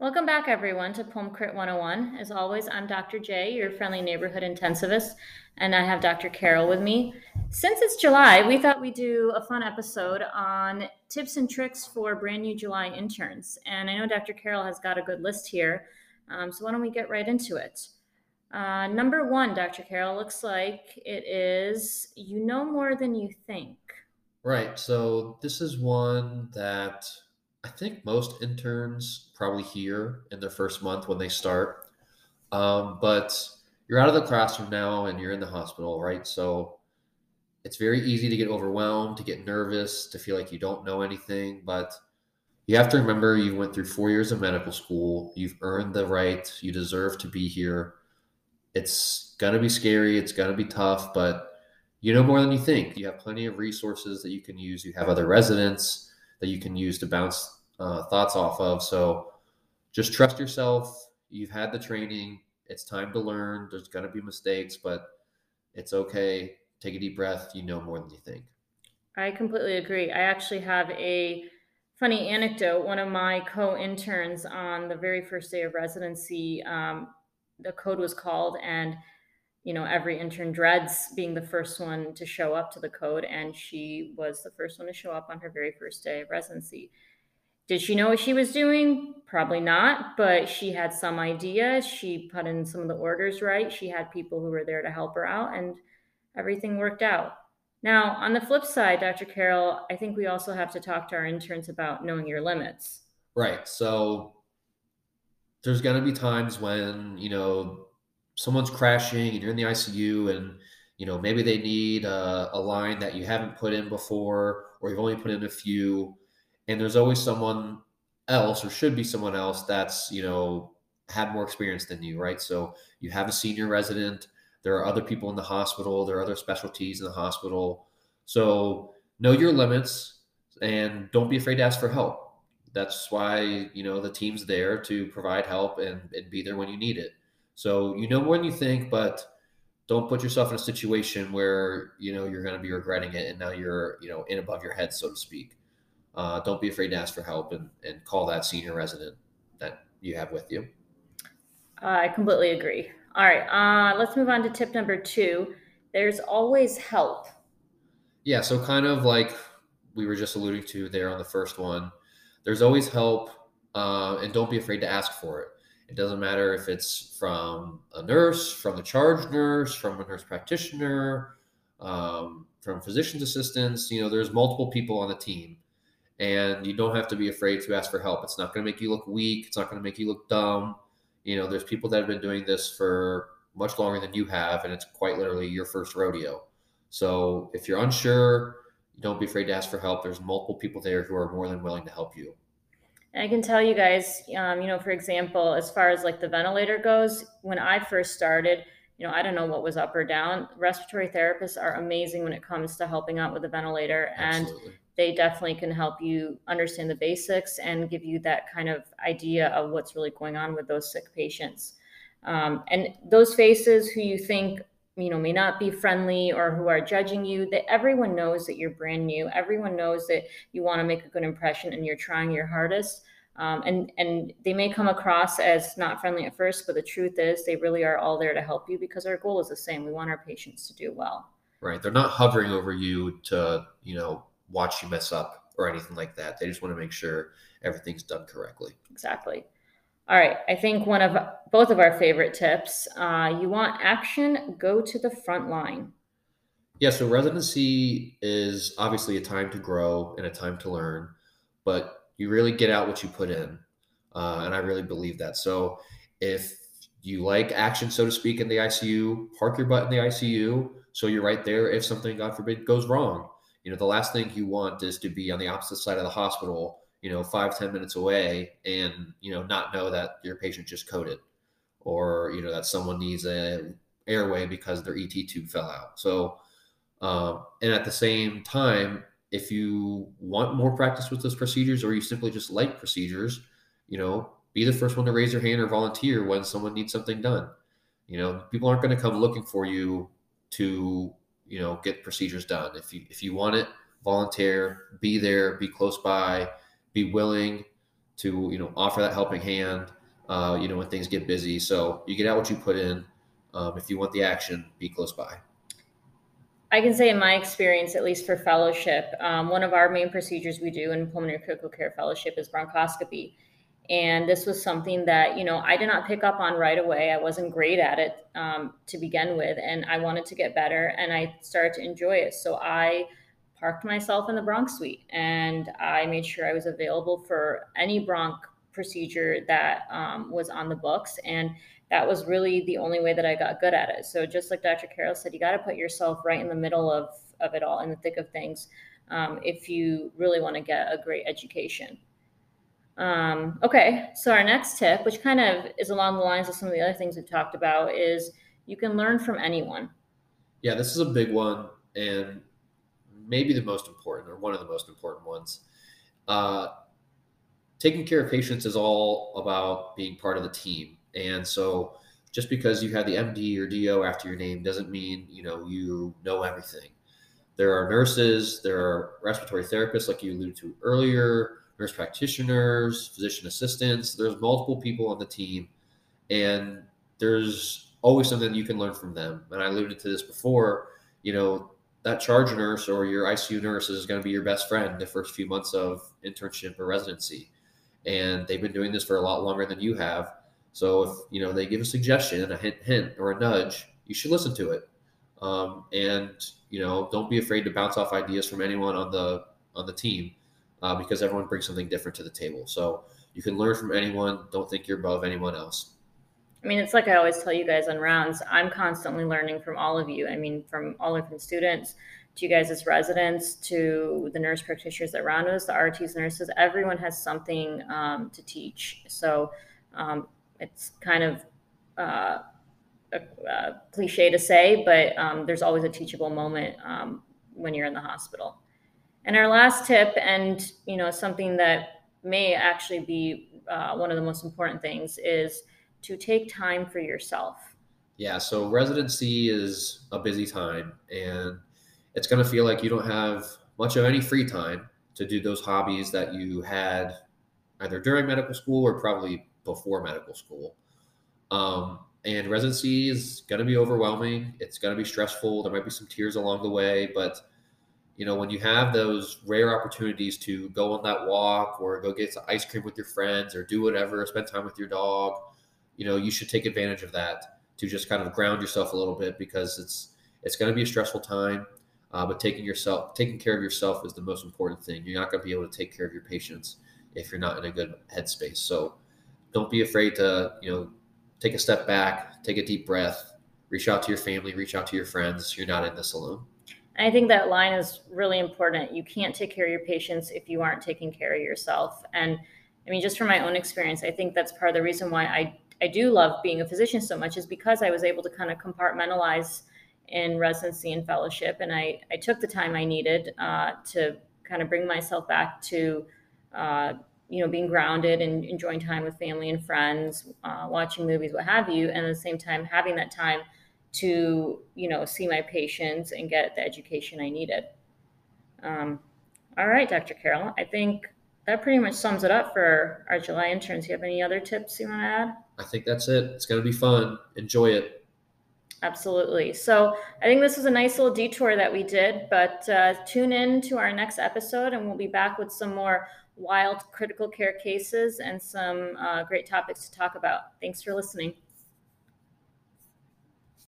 Welcome back, everyone, to Pulm Crit 101. As always, I'm Dr. J, your friendly neighborhood intensivist, and I have Dr. Carol with me. Since it's July, we thought we'd do a fun episode on tips and tricks for brand new July interns. And I know Dr. Carol has got a good list here, um, so why don't we get right into it? Uh, number one, Dr. Carol, looks like it is you know more than you think. Right. So this is one that I think most interns probably hear in their first month when they start. Um, but you're out of the classroom now and you're in the hospital, right? So it's very easy to get overwhelmed, to get nervous, to feel like you don't know anything. But you have to remember you went through four years of medical school. You've earned the right. You deserve to be here. It's going to be scary. It's going to be tough, but you know more than you think. You have plenty of resources that you can use. You have other residents that you can use to bounce uh, thoughts off of. So just trust yourself. You've had the training. It's time to learn. There's going to be mistakes, but it's okay. Take a deep breath. You know more than you think. I completely agree. I actually have a funny anecdote. One of my co interns on the very first day of residency, um, the code was called, and you know, every intern dreads being the first one to show up to the code, and she was the first one to show up on her very first day of residency. Did she know what she was doing? Probably not, but she had some idea. She put in some of the orders right. She had people who were there to help her out, and everything worked out. Now, on the flip side, Dr. Carol, I think we also have to talk to our interns about knowing your limits. Right. So there's going to be times when, you know, someone's crashing and you're in the ICU and you know maybe they need a, a, line that you haven't put in before or you've only put in a few. And there's always someone else or should be someone else that's you know had more experience than you right? So you have a senior resident there are other people in the hospital there are other specialties in the hospital. So know your limits and don't be afraid to ask for help. That's why you know the team's there to provide help and, and be there when you need it so you know more than you think, but don't put yourself in a situation where you know you're going to be regretting it, and now you're you know in above your head, so to speak. Uh, don't be afraid to ask for help and, and call that senior resident that you have with you. I completely agree. All right, uh, let's move on to tip number two. There's always help. Yeah, so kind of like we were just alluding to there on the first one, there's always help, uh, and don't be afraid to ask for it. It doesn't matter if it's from a nurse, from the charge nurse, from a nurse practitioner, um, from physician's assistants. You know, there's multiple people on the team, and you don't have to be afraid to ask for help. It's not going to make you look weak. It's not going to make you look dumb. You know, there's people that have been doing this for much longer than you have, and it's quite literally your first rodeo. So if you're unsure, don't be afraid to ask for help. There's multiple people there who are more than willing to help you. And I can tell you guys, um, you know, for example, as far as like the ventilator goes, when I first started, you know, I don't know what was up or down. Respiratory therapists are amazing when it comes to helping out with the ventilator, Absolutely. and they definitely can help you understand the basics and give you that kind of idea of what's really going on with those sick patients. Um, and those faces who you think you know may not be friendly or who are judging you that everyone knows that you're brand new. Everyone knows that you want to make a good impression and you're trying your hardest. Um, and and they may come across as not friendly at first but the truth is they really are all there to help you because our goal is the same. We want our patients to do well. Right. They're not hovering over you to you know watch you mess up or anything like that. They just want to make sure everything's done correctly. Exactly all right, I think one of both of our favorite tips. Uh, you want action? Go to the front line. Yeah, so residency is obviously a time to grow and a time to learn, but you really get out what you put in, uh, and I really believe that. So if you like action, so to speak, in the ICU, park your butt in the ICU so you're right there if something, God forbid, goes wrong. You know, the last thing you want is to be on the opposite side of the hospital you know, five ten minutes away and, you know, not know that your patient just coded or, you know, that someone needs a airway because their ET tube fell out. So, um, and at the same time, if you want more practice with those procedures or you simply just like procedures, you know, be the first one to raise your hand or volunteer when someone needs something done. You know, people aren't going to come looking for you to, you know, get procedures done. If you if you want it, volunteer, be there, be close by, be willing to you know offer that helping hand. Uh, you know when things get busy, so you get out what you put in. Um, if you want the action, be close by. I can say in my experience, at least for fellowship, um, one of our main procedures we do in pulmonary critical care fellowship is bronchoscopy. And this was something that, you know, I did not pick up on right away. I wasn't great at it um, to begin with, and I wanted to get better, and I started to enjoy it. So I parked myself in the bronch suite and I made sure I was available for any bronch procedure that um, was on the books. And that was really the only way that I got good at it. So just like Dr. Carroll said, you got to put yourself right in the middle of, of it all, in the thick of things, um, if you really want to get a great education. Um, okay, so our next tip, which kind of is along the lines of some of the other things we've talked about, is you can learn from anyone. Yeah, this is a big one and maybe the most important or one of the most important ones. Uh, taking care of patients is all about being part of the team and so just because you have the MD or DO after your name doesn't mean, you know, you know everything. There are nurses, there are respiratory therapists, like you alluded to earlier, nurse practitioners, physician assistants. There's multiple people on the team, and there's always something you can learn from them. And I alluded to this before. You know, that charge nurse or your ICU nurse is going to be your best friend the first few months of internship or residency. And they've been doing this for a lot longer than you have. So if you know they give a suggestion, a hint, hint, or a nudge, you should listen to it. Um, and you know, don't be afraid to bounce off ideas from anyone on the on the team uh, because everyone brings something different to the table. So you can learn from anyone. Don't think you're above anyone else. I mean, it's like I always tell you guys on rounds. I'm constantly learning from all of you. I mean, from all of from students to you guys as residents to the nurse practitioners that round us, the RTs, nurses. Everyone has something um, to teach. So um, it's kind of uh, a, a cliche to say, but um, there's always a teachable moment um, when you're in the hospital. And our last tip, and you know, something that may actually be uh, one of the most important things, is to take time for yourself. Yeah. So residency is a busy time, and it's going to feel like you don't have much of any free time to do those hobbies that you had either during medical school or probably before medical school. Um, and residency is going to be overwhelming. It's going to be stressful. There might be some tears along the way, but you know, when you have those rare opportunities to go on that walk or go get some ice cream with your friends or do whatever, spend time with your dog, you know, you should take advantage of that to just kind of ground yourself a little bit because it's it's going to be a stressful time. Uh, but taking yourself, taking care of yourself is the most important thing. You're not going to be able to take care of your patients if you're not in a good headspace. So don't be afraid to you know take a step back, take a deep breath, reach out to your family, reach out to your friends. You're not in this alone. I think that line is really important. You can't take care of your patients if you aren't taking care of yourself. And I mean, just from my own experience, I think that's part of the reason why I, I do love being a physician so much is because I was able to kind of compartmentalize in residency and fellowship. And I, I took the time I needed uh, to kind of bring myself back to uh, you know, being grounded and enjoying time with family and friends, uh, watching movies, what have you, and at the same time having that time to, you know, see my patients and get the education I needed. Um, all right, Dr. Carroll, I think that pretty much sums it up for our July interns. Do you have any other tips you want to add? I think that's it. It's going to be fun. Enjoy it. Absolutely. So I think this was a nice little detour that we did, but uh, tune in to our next episode and we'll be back with some more wild critical care cases and some uh, great topics to talk about. Thanks for listening.